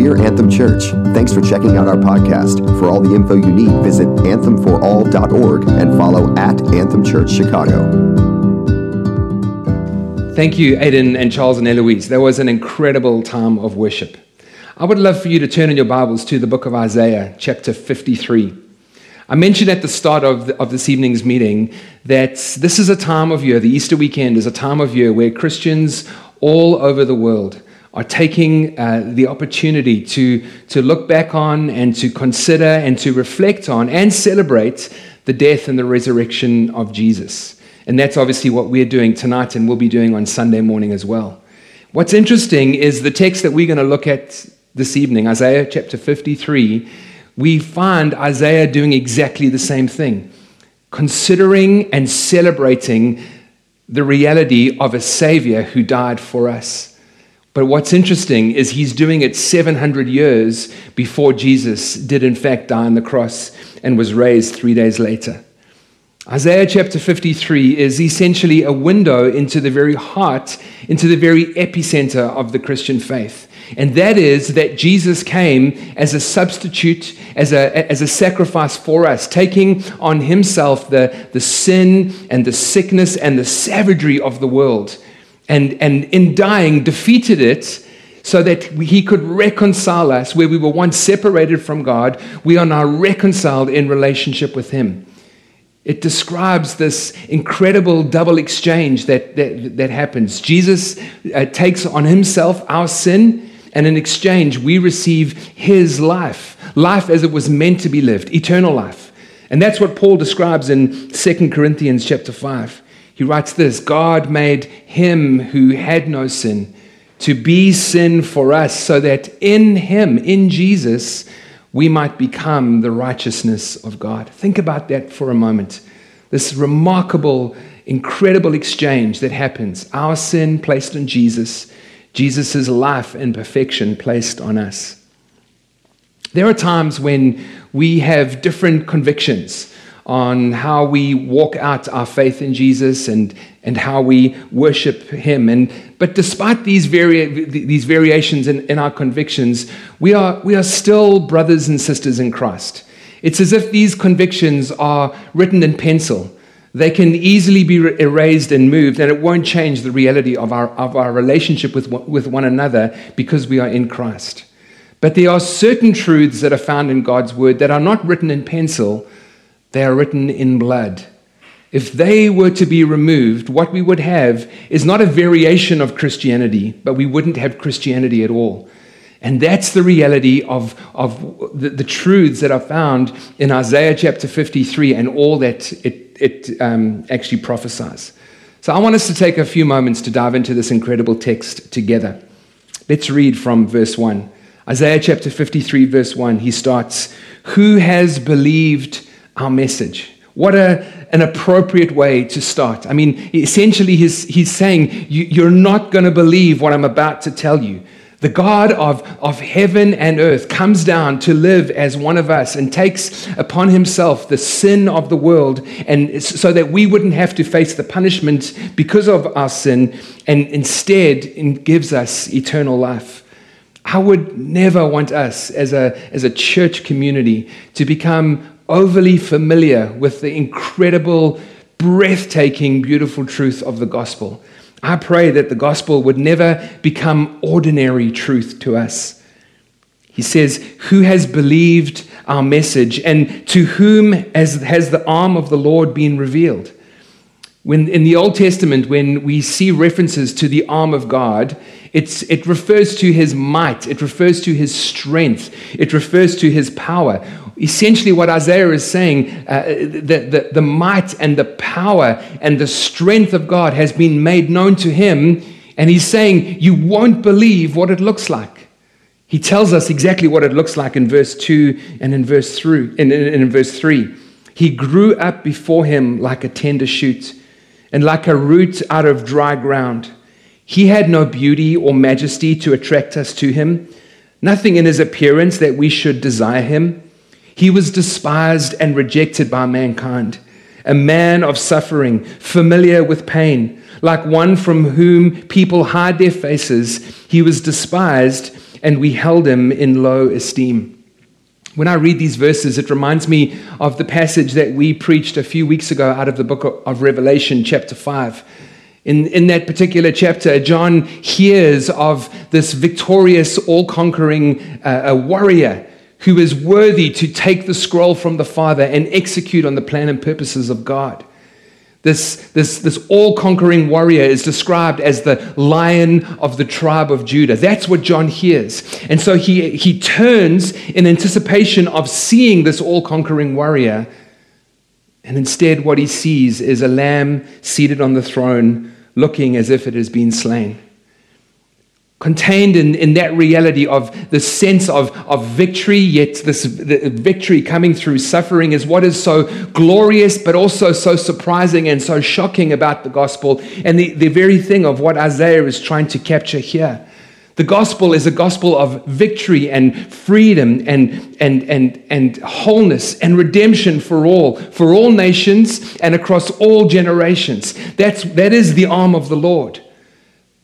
We're Anthem Church. Thanks for checking out our podcast. For all the info you need, visit anthemforall.org and follow at Anthem Church Chicago. Thank you, Aidan and Charles and Eloise. That was an incredible time of worship. I would love for you to turn in your Bibles to the book of Isaiah, chapter 53. I mentioned at the start of, the, of this evening's meeting that this is a time of year, the Easter weekend is a time of year where Christians all over the world are taking uh, the opportunity to, to look back on and to consider and to reflect on and celebrate the death and the resurrection of Jesus. And that's obviously what we're doing tonight and we'll be doing on Sunday morning as well. What's interesting is the text that we're going to look at this evening, Isaiah chapter 53, we find Isaiah doing exactly the same thing, considering and celebrating the reality of a Savior who died for us. But what's interesting is he's doing it 700 years before Jesus did, in fact, die on the cross and was raised three days later. Isaiah chapter 53 is essentially a window into the very heart, into the very epicenter of the Christian faith. And that is that Jesus came as a substitute, as a, as a sacrifice for us, taking on himself the, the sin and the sickness and the savagery of the world and, and in dying defeated it so that he could reconcile us where we were once separated from God. We are now reconciled in relationship with him. It describes this incredible double exchange that, that, that happens. Jesus uh, takes on himself our sin, and in exchange, we receive his life life as it was meant to be lived, eternal life. And that's what Paul describes in 2 Corinthians chapter 5. He writes this God made him who had no sin to be sin for us, so that in him, in Jesus, we might become the righteousness of God. Think about that for a moment. This remarkable, incredible exchange that happens our sin placed on Jesus, Jesus' life and perfection placed on us. There are times when we have different convictions on how we walk out our faith in Jesus and, and how we worship Him. And, but despite these, vari- these variations in, in our convictions, we are, we are still brothers and sisters in Christ. It's as if these convictions are written in pencil. They can easily be erased and moved, and it won't change the reality of our, of our relationship with, with one another because we are in Christ. But there are certain truths that are found in God's Word that are not written in pencil, they are written in blood. If they were to be removed, what we would have is not a variation of Christianity, but we wouldn't have Christianity at all. And that's the reality of, of the, the truths that are found in Isaiah chapter 53 and all that it, it um, actually prophesies. So I want us to take a few moments to dive into this incredible text together. Let's read from verse 1. Isaiah chapter 53, verse 1, he starts Who has believed our message. What a, an appropriate way to start. I mean, essentially, he's, he's saying, you, are not going to believe what I'm about to tell you. The God of, of heaven and earth comes down to live as one of us and takes upon himself the sin of the world, and so that we wouldn't have to face the punishment because of our sin, and instead gives us eternal life. I would never want us as a, as a church community to become overly familiar with the incredible, breathtaking, beautiful truth of the gospel. I pray that the gospel would never become ordinary truth to us. He says, Who has believed our message, and to whom has, has the arm of the Lord been revealed? When in the Old Testament, when we see references to the arm of God, it refers to his might, it refers to his strength, it refers to his power. Essentially, what Isaiah is saying, uh, the, the, the might and the power and the strength of God has been made known to him, and he's saying, You won't believe what it looks like. He tells us exactly what it looks like in verse 2 and in verse 3. In, in, in verse 3. He grew up before him like a tender shoot and like a root out of dry ground. He had no beauty or majesty to attract us to him, nothing in his appearance that we should desire him. He was despised and rejected by mankind, a man of suffering, familiar with pain, like one from whom people hide their faces. He was despised, and we held him in low esteem. When I read these verses, it reminds me of the passage that we preached a few weeks ago out of the book of Revelation, chapter 5. In, in that particular chapter, John hears of this victorious, all conquering uh, warrior who is worthy to take the scroll from the Father and execute on the plan and purposes of God. This, this, this all conquering warrior is described as the lion of the tribe of Judah. That's what John hears. And so he, he turns in anticipation of seeing this all conquering warrior. And instead, what he sees is a lamb seated on the throne, looking as if it has been slain. Contained in, in that reality of the sense of, of victory, yet this victory coming through suffering is what is so glorious, but also so surprising and so shocking about the gospel, and the, the very thing of what Isaiah is trying to capture here. The gospel is a gospel of victory and freedom and, and, and, and wholeness and redemption for all, for all nations and across all generations. That's, that is the arm of the Lord.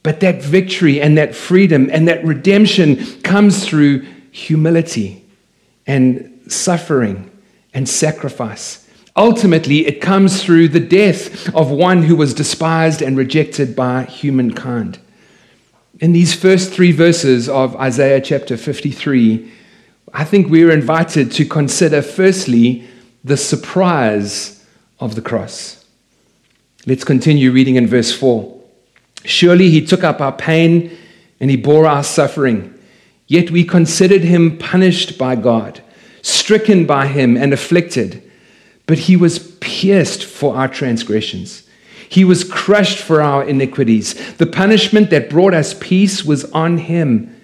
But that victory and that freedom and that redemption comes through humility and suffering and sacrifice. Ultimately, it comes through the death of one who was despised and rejected by humankind. In these first three verses of Isaiah chapter 53, I think we are invited to consider, firstly, the surprise of the cross. Let's continue reading in verse 4. Surely he took up our pain and he bore our suffering. Yet we considered him punished by God, stricken by him, and afflicted. But he was pierced for our transgressions. He was crushed for our iniquities. The punishment that brought us peace was on him,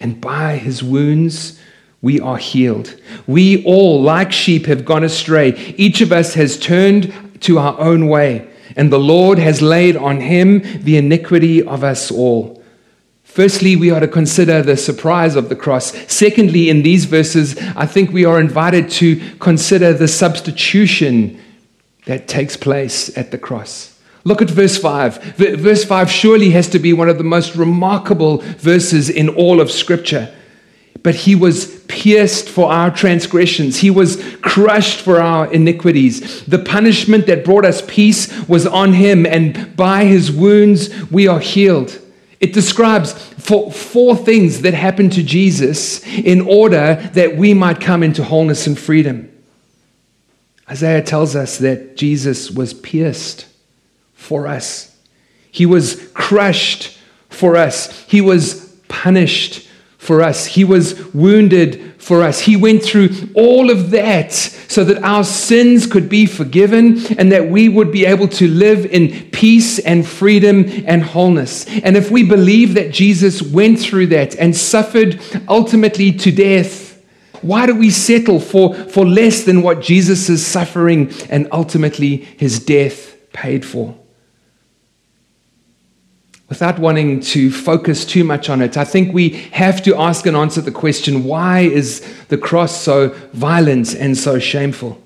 and by his wounds we are healed. We all, like sheep, have gone astray. Each of us has turned to our own way and the Lord has laid on him the iniquity of us all. Firstly, we are to consider the surprise of the cross. Secondly, in these verses, I think we are invited to consider the substitution that takes place at the cross. Look at verse 5. Verse 5 surely has to be one of the most remarkable verses in all of Scripture but he was pierced for our transgressions. He was crushed for our iniquities. The punishment that brought us peace was on him, and by his wounds we are healed. It describes four, four things that happened to Jesus in order that we might come into wholeness and freedom. Isaiah tells us that Jesus was pierced for us, he was crushed for us, he was punished for us. He was wounded for us. He went through all of that so that our sins could be forgiven and that we would be able to live in peace and freedom and wholeness. And if we believe that Jesus went through that and suffered ultimately to death, why do we settle for, for less than what Jesus' suffering and ultimately his death paid for? Without wanting to focus too much on it, I think we have to ask and answer the question why is the cross so violent and so shameful?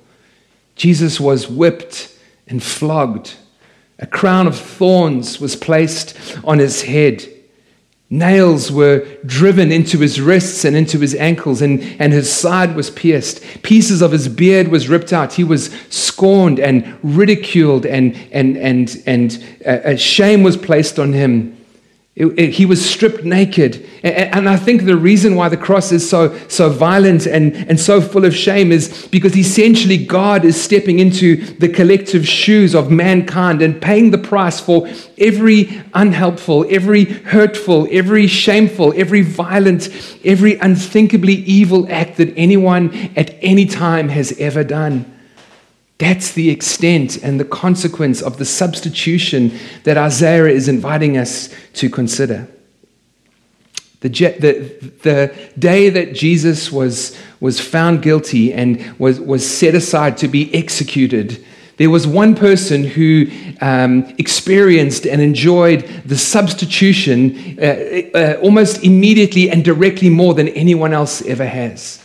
Jesus was whipped and flogged. A crown of thorns was placed on his head. Nails were driven into his wrists and into his ankles, and, and his side was pierced. Pieces of his beard was ripped out. He was scorned and ridiculed, and, and, and, and uh, shame was placed on him. It, it, he was stripped naked. And, and, I think the reason why the cross is so, so violent and, and so full of shame is because essentially God is stepping into the collective shoes of mankind and paying the price for every unhelpful, every hurtful, every shameful, every violent, every unthinkably evil act that anyone at any time has ever done. That's the extent and the consequence of the substitution that Isaiah is inviting us to consider. The, the, the day that Jesus was, was found guilty and was, was set aside to be executed, there was one person who um, experienced and enjoyed the substitution uh, uh, almost immediately and directly more than anyone else ever has.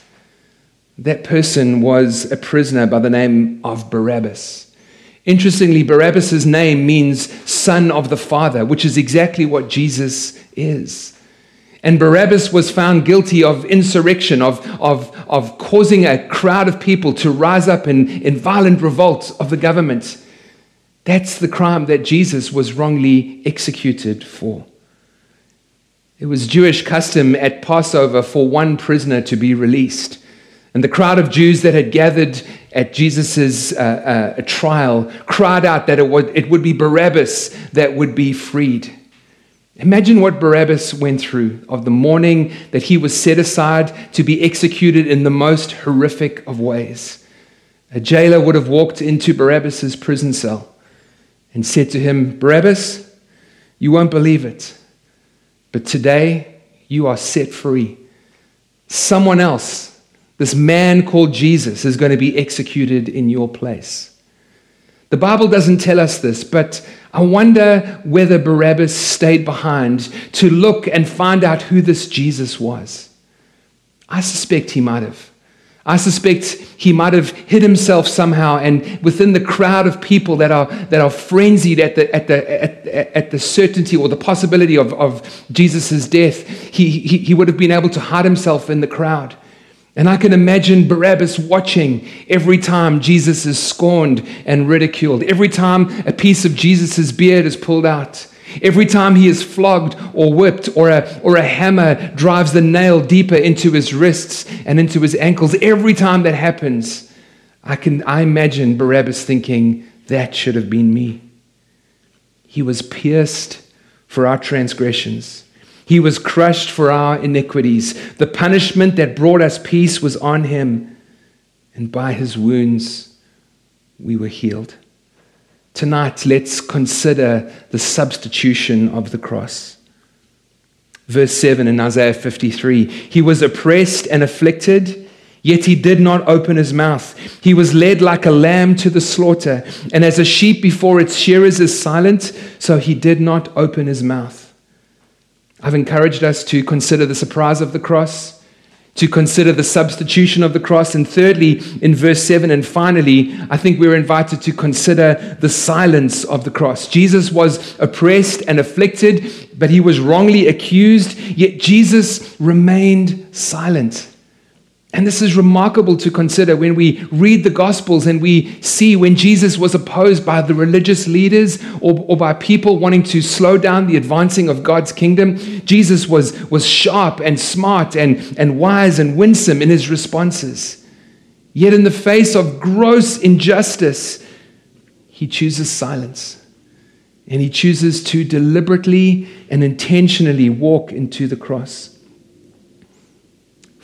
That person was a prisoner by the name of Barabbas. Interestingly, Barabbas' name means son of the Father, which is exactly what Jesus is. And Barabbas was found guilty of insurrection, of, of, of causing a crowd of people to rise up in, in violent revolt of the government. That's the crime that Jesus was wrongly executed for. It was Jewish custom at Passover for one prisoner to be released. And the crowd of Jews that had gathered at Jesus' uh, uh, trial cried out that it would, it would be Barabbas that would be freed. Imagine what Barabbas went through of the morning that he was set aside to be executed in the most horrific of ways. A jailer would have walked into Barabbas' prison cell and said to him, Barabbas, you won't believe it, but today you are set free. Someone else, this man called Jesus, is going to be executed in your place. The Bible doesn't tell us this, but I wonder whether Barabbas stayed behind to look and find out who this Jesus was. I suspect he might have. I suspect he might have hid himself somehow, and within the crowd of people that are, that are frenzied at the, at, the, at, at the certainty or the possibility of, of Jesus' death, he, he, he would have been able to hide himself in the crowd. And I can imagine Barabbas watching every time Jesus is scorned and ridiculed, every time a piece of Jesus' beard is pulled out, every time he is flogged or whipped, or a, or a hammer drives the nail deeper into his wrists and into his ankles, every time that happens, I can I imagine Barabbas thinking, that should have been me. He was pierced for our transgressions. He was crushed for our iniquities. The punishment that brought us peace was on him, and by his wounds we were healed. Tonight, let's consider the substitution of the cross. Verse 7 in Isaiah 53 He was oppressed and afflicted, yet he did not open his mouth. He was led like a lamb to the slaughter, and as a sheep before its shearers is silent, so he did not open his mouth. I've encouraged us to consider the surprise of the cross, to consider the substitution of the cross, and thirdly, in verse 7, and finally, I think we're invited to consider the silence of the cross. Jesus was oppressed and afflicted, but he was wrongly accused, yet Jesus remained silent. And this is remarkable to consider when we read the Gospels and we see when Jesus was opposed by the religious leaders or, or, by people wanting to slow down the advancing of God's kingdom. Jesus was, was sharp and smart and, and wise and winsome in his responses. Yet, in the face of gross injustice, he chooses silence. And he chooses to deliberately and intentionally walk into the cross.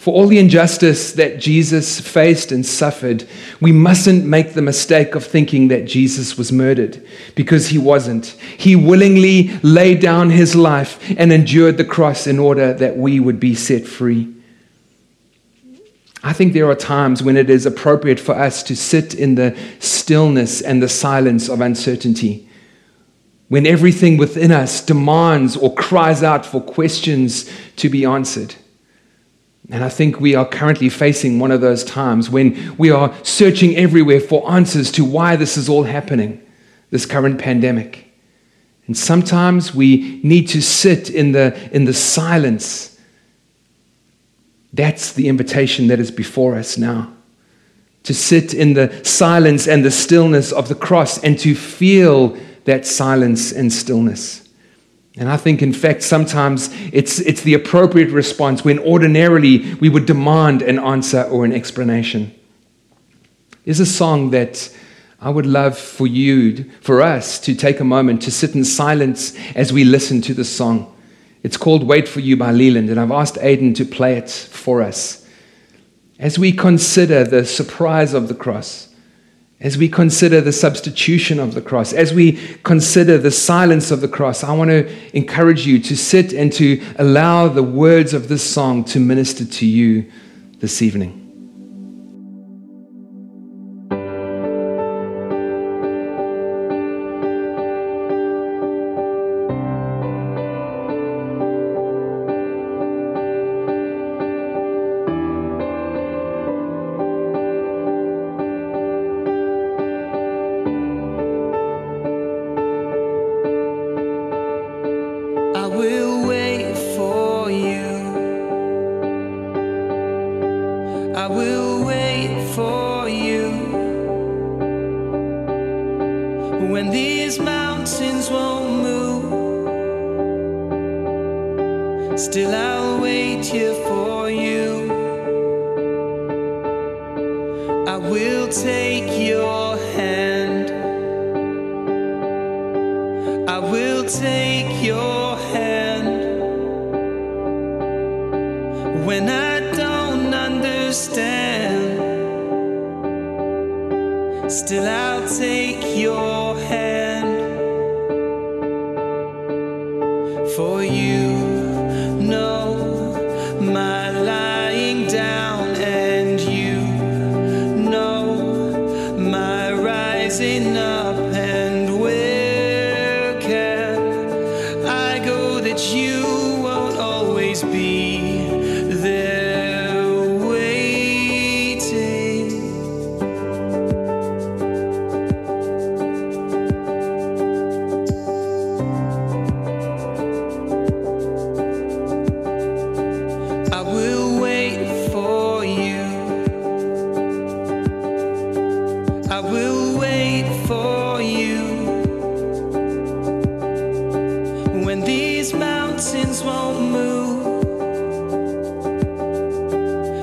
For all the injustice that Jesus faced and suffered, we mustn't make the mistake of thinking that Jesus was murdered because he wasn't. He willingly laid down his life and endured the cross in order that we would be set free. I think there are times when it is appropriate for us to sit in the stillness and the silence of uncertainty. When everything within us demands or cries out for questions to be answered. And I think we are currently facing one of those times when we are searching everywhere for answers to why this is all happening, this current pandemic. And sometimes we need to sit in the, in the silence. That's the invitation that is before us now. To sit in the silence and the stillness of the cross and to feel that silence and stillness. And I think, in fact, sometimes it's, it's the appropriate response when ordinarily we would demand an answer or an explanation. There's a song that I would love for you, for us, to take a moment to sit in silence as we listen to the song. It's called Wait for You by Leeland, and I've asked Aidan to play it for us. As we consider the surprise of the cross, as we consider the substitution of the cross, as we consider the silence of the cross, I want to encourage you to sit and to allow the words of this song to minister to you this evening. Still, I'll wait here for you. I will take your hand. I will take your hand. When I don't understand, still, I'll take your hand for you.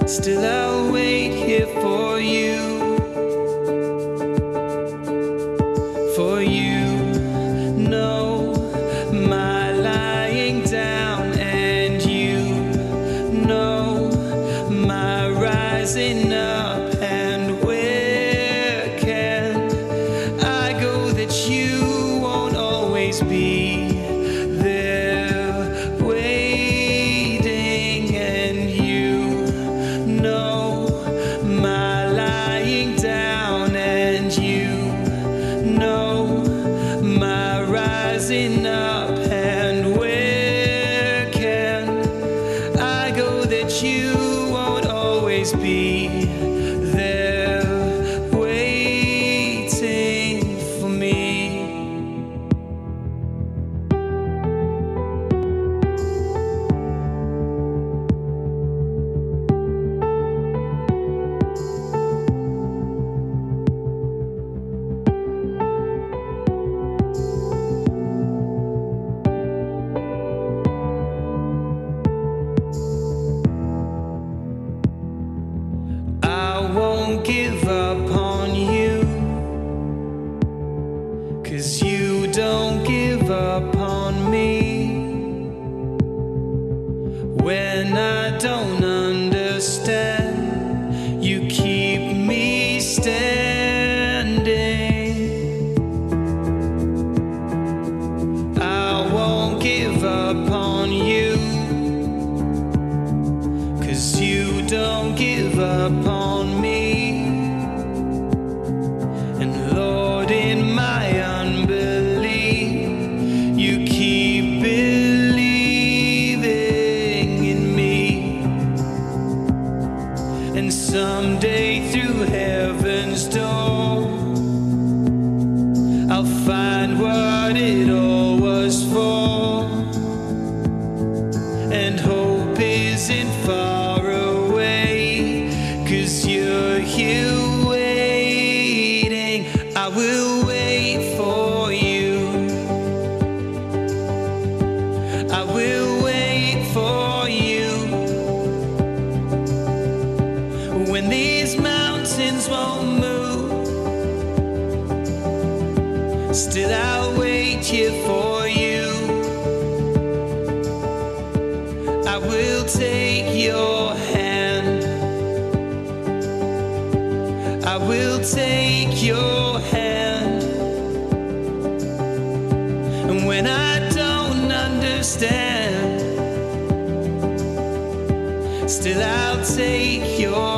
Still, I'll wait here for you. upon when these mountains won't move. Still, I'll wait here for you. I will take your hand. I will take your hand. And when I don't understand, still I'll take your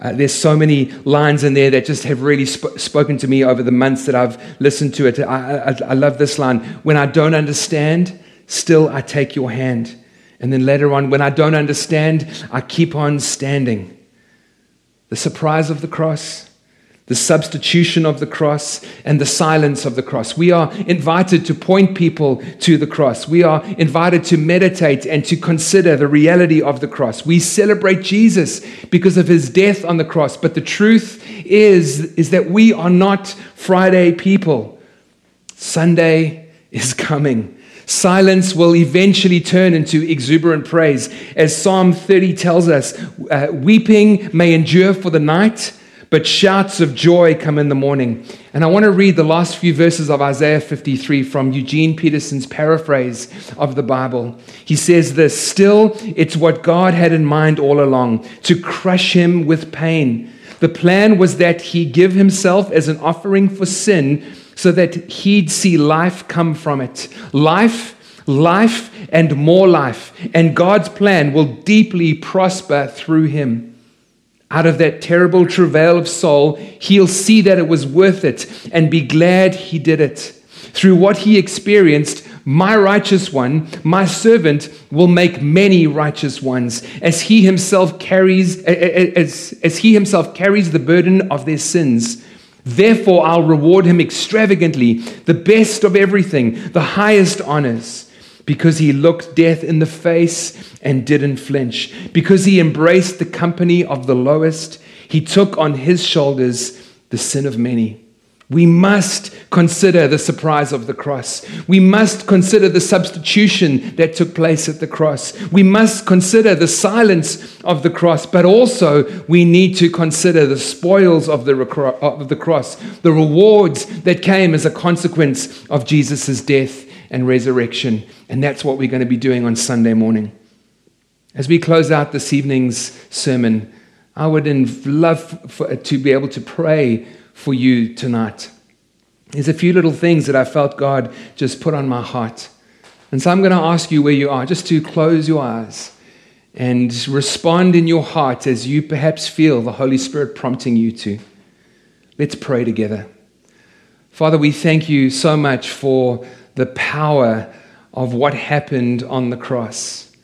Uh, there's so many lines in there that just have really sp- spoken to me over the months that I've listened to it. I, I, I love this line When I don't understand, still I take your hand. And then later on, when I don't understand, I keep on standing. The surprise of the cross, the substitution of the cross, and the silence of the cross. We are invited to point people to the cross. We are invited to meditate and to consider the reality of the cross. We celebrate Jesus because of his death on the cross. But the truth is, is that we are not Friday people. Sunday is coming. Silence will eventually turn into exuberant praise. As Psalm 30 tells us, uh, weeping may endure for the night, but shouts of joy come in the morning. And I want to read the last few verses of Isaiah 53 from Eugene Peterson's paraphrase of the Bible. He says this Still, it's what God had in mind all along to crush him with pain. The plan was that he give himself as an offering for sin so that he'd see life come from it. Life, life, and more life. And God's plan will deeply prosper through him. Out of that terrible travail of soul, he'll see that it was worth it and be glad he did it. Through what he experienced, my righteous one, my servant, will make many righteous ones, as he himself carries as, as he himself carries the burden of their sins. Therefore, I'll reward him extravagantly, the best of everything, the highest honors, because he looked death in the face and didn't flinch, because he embraced the company of the lowest, he took on his shoulders the sin of many. We must consider the surprise of the cross. We must consider the substitution that took place at the cross. We must consider the silence of the cross, but also we need to consider the spoils of the, of the cross, the rewards that came as a consequence of Jesus' death and resurrection. And that's what we're going to be doing on Sunday morning. As we close out this evening's sermon, I would love for, to be able to pray for you tonight. There's a few little things that I felt God just put on my heart. And so I'm going to ask you where you are, just to close your eyes and respond in your heart as you perhaps feel the Holy Spirit prompting you to. Let's pray together. Father, we thank you so much for the power of what happened on the cross.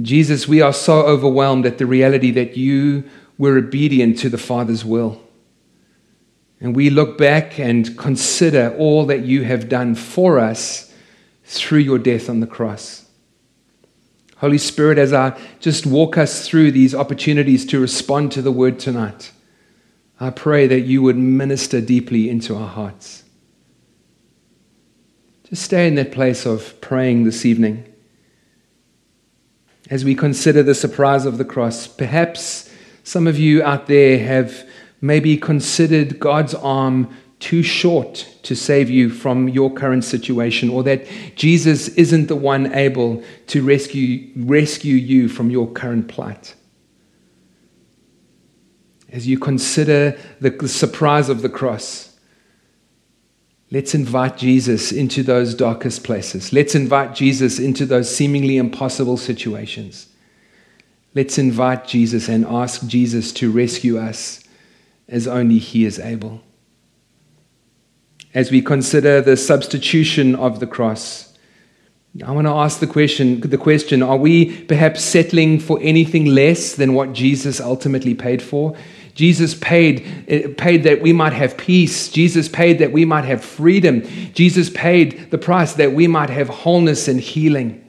Jesus, we are so overwhelmed at the reality that you were obedient to the Father's will. And we look back and consider all that you have done for us through your death on the cross. Holy Spirit, as I just walk us through these opportunities to respond to the word tonight, I pray that you would minister deeply into our hearts. Just stay in that place of praying this evening. As we consider the surprise of the cross, perhaps some of you out there have maybe considered God's arm too short to save you from your current situation, or that Jesus isn't the one able to rescue, rescue you from your current plight. As you consider the surprise of the cross, let's invite Jesus into those darkest places. Let's invite Jesus into those seemingly impossible situations. Let's invite Jesus and ask Jesus to rescue us as only He is able. As we consider the substitution of the cross, I want to ask the question, the question are we perhaps settling for anything less than what Jesus ultimately paid for? Jesus paid, eh, paid that we might have peace. Jesus paid that we might have freedom. Jesus paid the price that we might have wholeness and healing.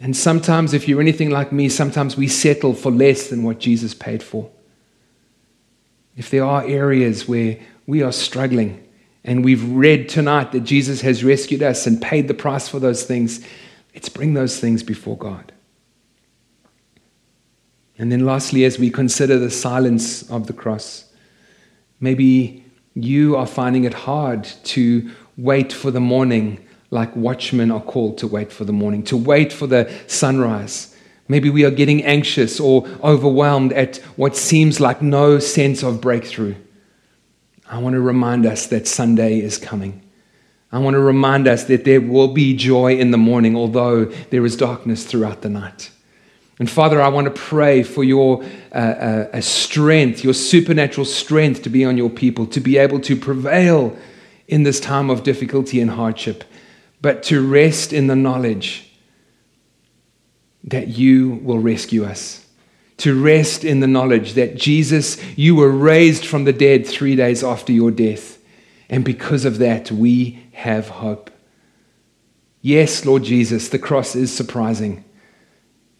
And sometimes, if you're anything like me, sometimes we settle for less than what Jesus paid for if there are areas where we are struggling and we've read tonight that Jesus has rescued us and paid the price for those things, let's bring those things before God. And then, lastly, as we consider the silence of the cross, maybe you are finding it hard to wait for the morning like watchmen are called to wait for the morning, to wait for the sunrise Maybe we are getting anxious or overwhelmed at what seems like no sense of breakthrough. I want to remind us that Sunday is coming. I want to remind us that there will be joy in the morning, although there is darkness throughout the night. And Father, I want to pray for your uh, uh, strength, your supernatural strength to be on your people, to be able to prevail in this time of difficulty and hardship, but to rest in the knowledge that you will rescue us. To rest in the knowledge that Jesus, you were raised from the dead three days after your death. And because of that, we have hope. Yes, Lord Jesus, the cross is surprising.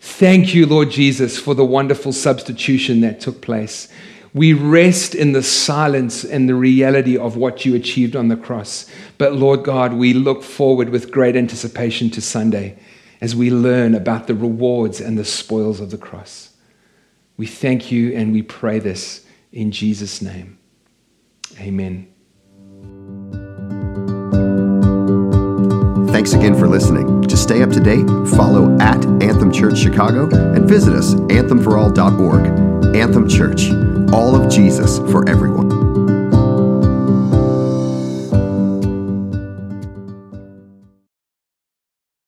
Thank you, Lord Jesus, for the wonderful substitution that took place. We rest in the silence and the reality of what you achieved on the cross. But Lord God, we look forward with great anticipation to Sunday as we learn about the rewards and the spoils of the cross. We thank you and we pray this in Jesus' name. Amen. Thanks again for listening. To stay up to date, follow at Anthem Church Chicago and visit us anthemforall.org. Anthem Church, all of Jesus for everyone.